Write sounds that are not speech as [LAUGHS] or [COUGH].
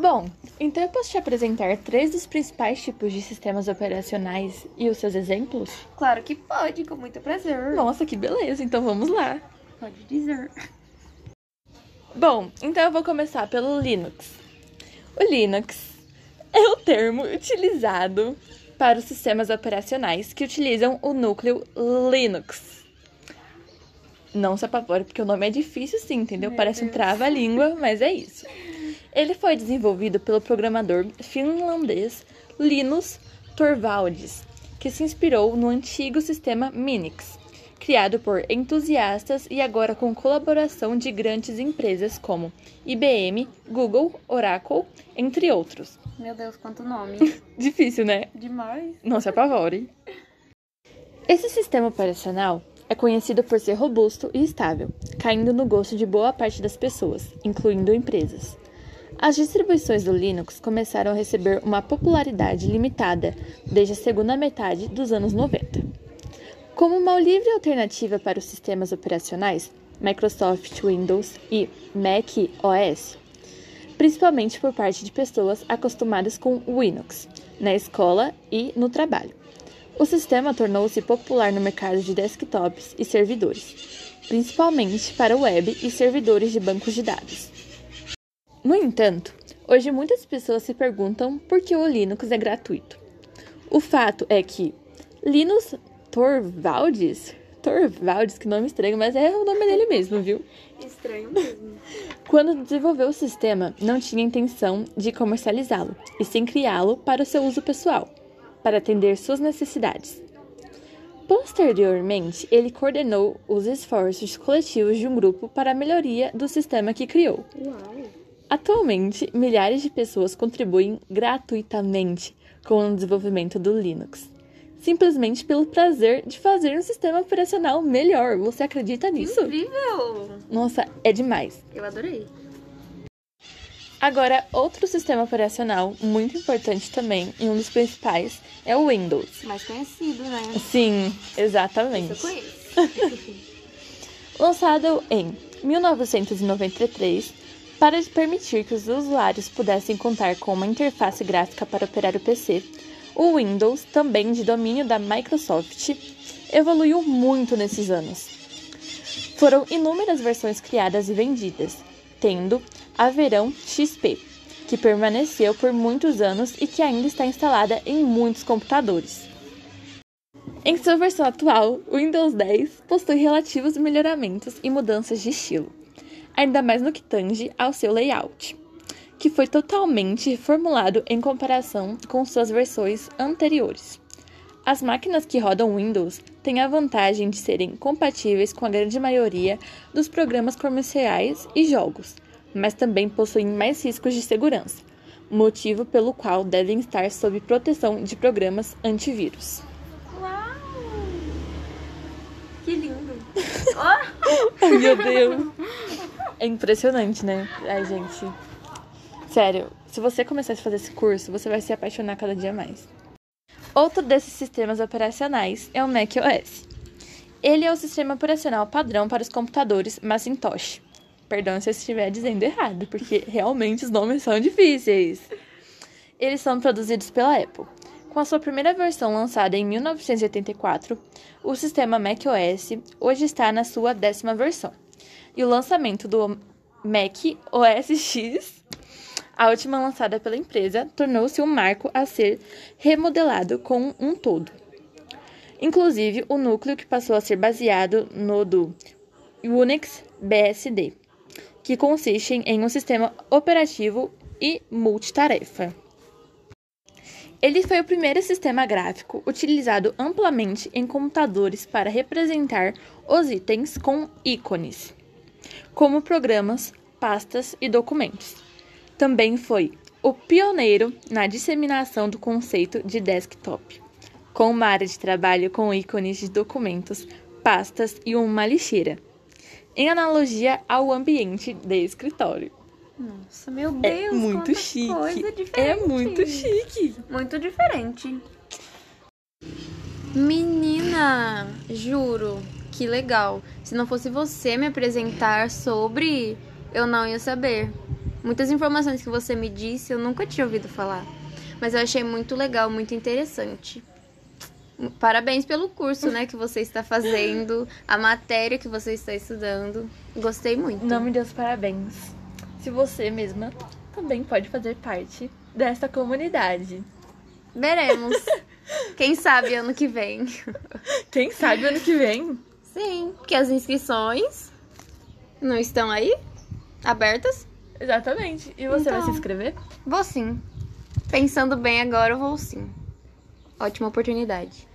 Bom, então eu posso te apresentar três dos principais tipos de sistemas operacionais e os seus exemplos? Claro que pode, com muito prazer. Nossa, que beleza! Então vamos lá. Pode dizer. Bom, então eu vou começar pelo Linux. O Linux é o termo utilizado para os sistemas operacionais que utilizam o núcleo Linux. Não se apavore, porque o nome é difícil sim, entendeu? Meu Parece um Deus. trava-língua, mas é isso. Ele foi desenvolvido pelo programador finlandês Linus Torvalds, que se inspirou no antigo sistema Minix, criado por entusiastas e agora com colaboração de grandes empresas como IBM, Google, Oracle, entre outros. Meu Deus, quanto nome. [LAUGHS] Difícil, né? Demais. Não se apavore. Esse sistema operacional é conhecido por ser robusto e estável, caindo no gosto de boa parte das pessoas, incluindo empresas. As distribuições do Linux começaram a receber uma popularidade limitada desde a segunda metade dos anos 90. Como uma livre alternativa para os sistemas operacionais, Microsoft Windows e Mac OS, principalmente por parte de pessoas acostumadas com Linux, na escola e no trabalho. O sistema tornou-se popular no mercado de desktops e servidores, principalmente para web e servidores de bancos de dados. No entanto, hoje muitas pessoas se perguntam por que o Linux é gratuito. O fato é que Linus Torvalds, Torvalds, que nome estranho, mas é o nome dele mesmo, viu? Estranho mesmo. Quando desenvolveu o sistema, não tinha intenção de comercializá-lo, e sim criá-lo para o seu uso pessoal, para atender suas necessidades. Posteriormente, ele coordenou os esforços coletivos de um grupo para a melhoria do sistema que criou. Uau. Atualmente, milhares de pessoas contribuem gratuitamente com o desenvolvimento do Linux, simplesmente pelo prazer de fazer um sistema operacional melhor. Você acredita nisso? Incrível. Nossa, é demais. Eu adorei. Agora, outro sistema operacional muito importante também, e um dos principais, é o Windows. Mais conhecido, né? Sim, exatamente. Isso eu conheço. [LAUGHS] [LAUGHS] Lançado em 1993 para permitir que os usuários pudessem contar com uma interface gráfica para operar o PC, o Windows, também de domínio da Microsoft, evoluiu muito nesses anos. Foram inúmeras versões criadas e vendidas, tendo a Verão XP, que permaneceu por muitos anos e que ainda está instalada em muitos computadores. Em sua versão atual, o Windows 10 possui relativos melhoramentos e mudanças de estilo, ainda mais no que tange ao seu layout, que foi totalmente reformulado em comparação com suas versões anteriores. As máquinas que rodam Windows têm a vantagem de serem compatíveis com a grande maioria dos programas comerciais e jogos, mas também possuem mais riscos de segurança, motivo pelo qual devem estar sob proteção de programas antivírus. Uau. Que lindo. [LAUGHS] Oh. Ai, meu Deus. [LAUGHS] É impressionante, né? Ai, gente. Sério, se você começar a fazer esse curso, você vai se apaixonar cada dia mais. Outro desses sistemas operacionais é o macOS. Ele é o sistema operacional padrão para os computadores Macintosh. Perdão se eu estiver dizendo errado, porque realmente os nomes são difíceis. Eles são produzidos pela Apple. Com a sua primeira versão lançada em 1984, o sistema macOS hoje está na sua décima versão. E o lançamento do Mac OS X, a última lançada pela empresa, tornou-se um marco a ser remodelado com um todo. Inclusive, o núcleo que passou a ser baseado no do Unix BSD, que consiste em um sistema operativo e multitarefa. Ele foi o primeiro sistema gráfico utilizado amplamente em computadores para representar os itens com ícones, como programas, pastas e documentos. Também foi o pioneiro na disseminação do conceito de desktop, com uma área de trabalho com ícones de documentos, pastas e uma lixeira, em analogia ao ambiente de escritório. Nossa, meu Deus. É muito chique. Coisa É diferente. muito chique. Muito diferente. Menina, juro, que legal. Se não fosse você me apresentar sobre, eu não ia saber. Muitas informações que você me disse eu nunca tinha ouvido falar. Mas eu achei muito legal, muito interessante. Parabéns pelo curso, né, que você está fazendo, a matéria que você está estudando. Gostei muito. Não me dê os parabéns. Se você mesma também pode fazer parte desta comunidade. Veremos. [LAUGHS] Quem sabe ano que vem. Quem sabe ano que vem? Sim, porque as inscrições não estão aí abertas. Exatamente. E você vai se Então. inscrever? Vou sim. Pensando bem agora, eu vou sim. Ótima oportunidade.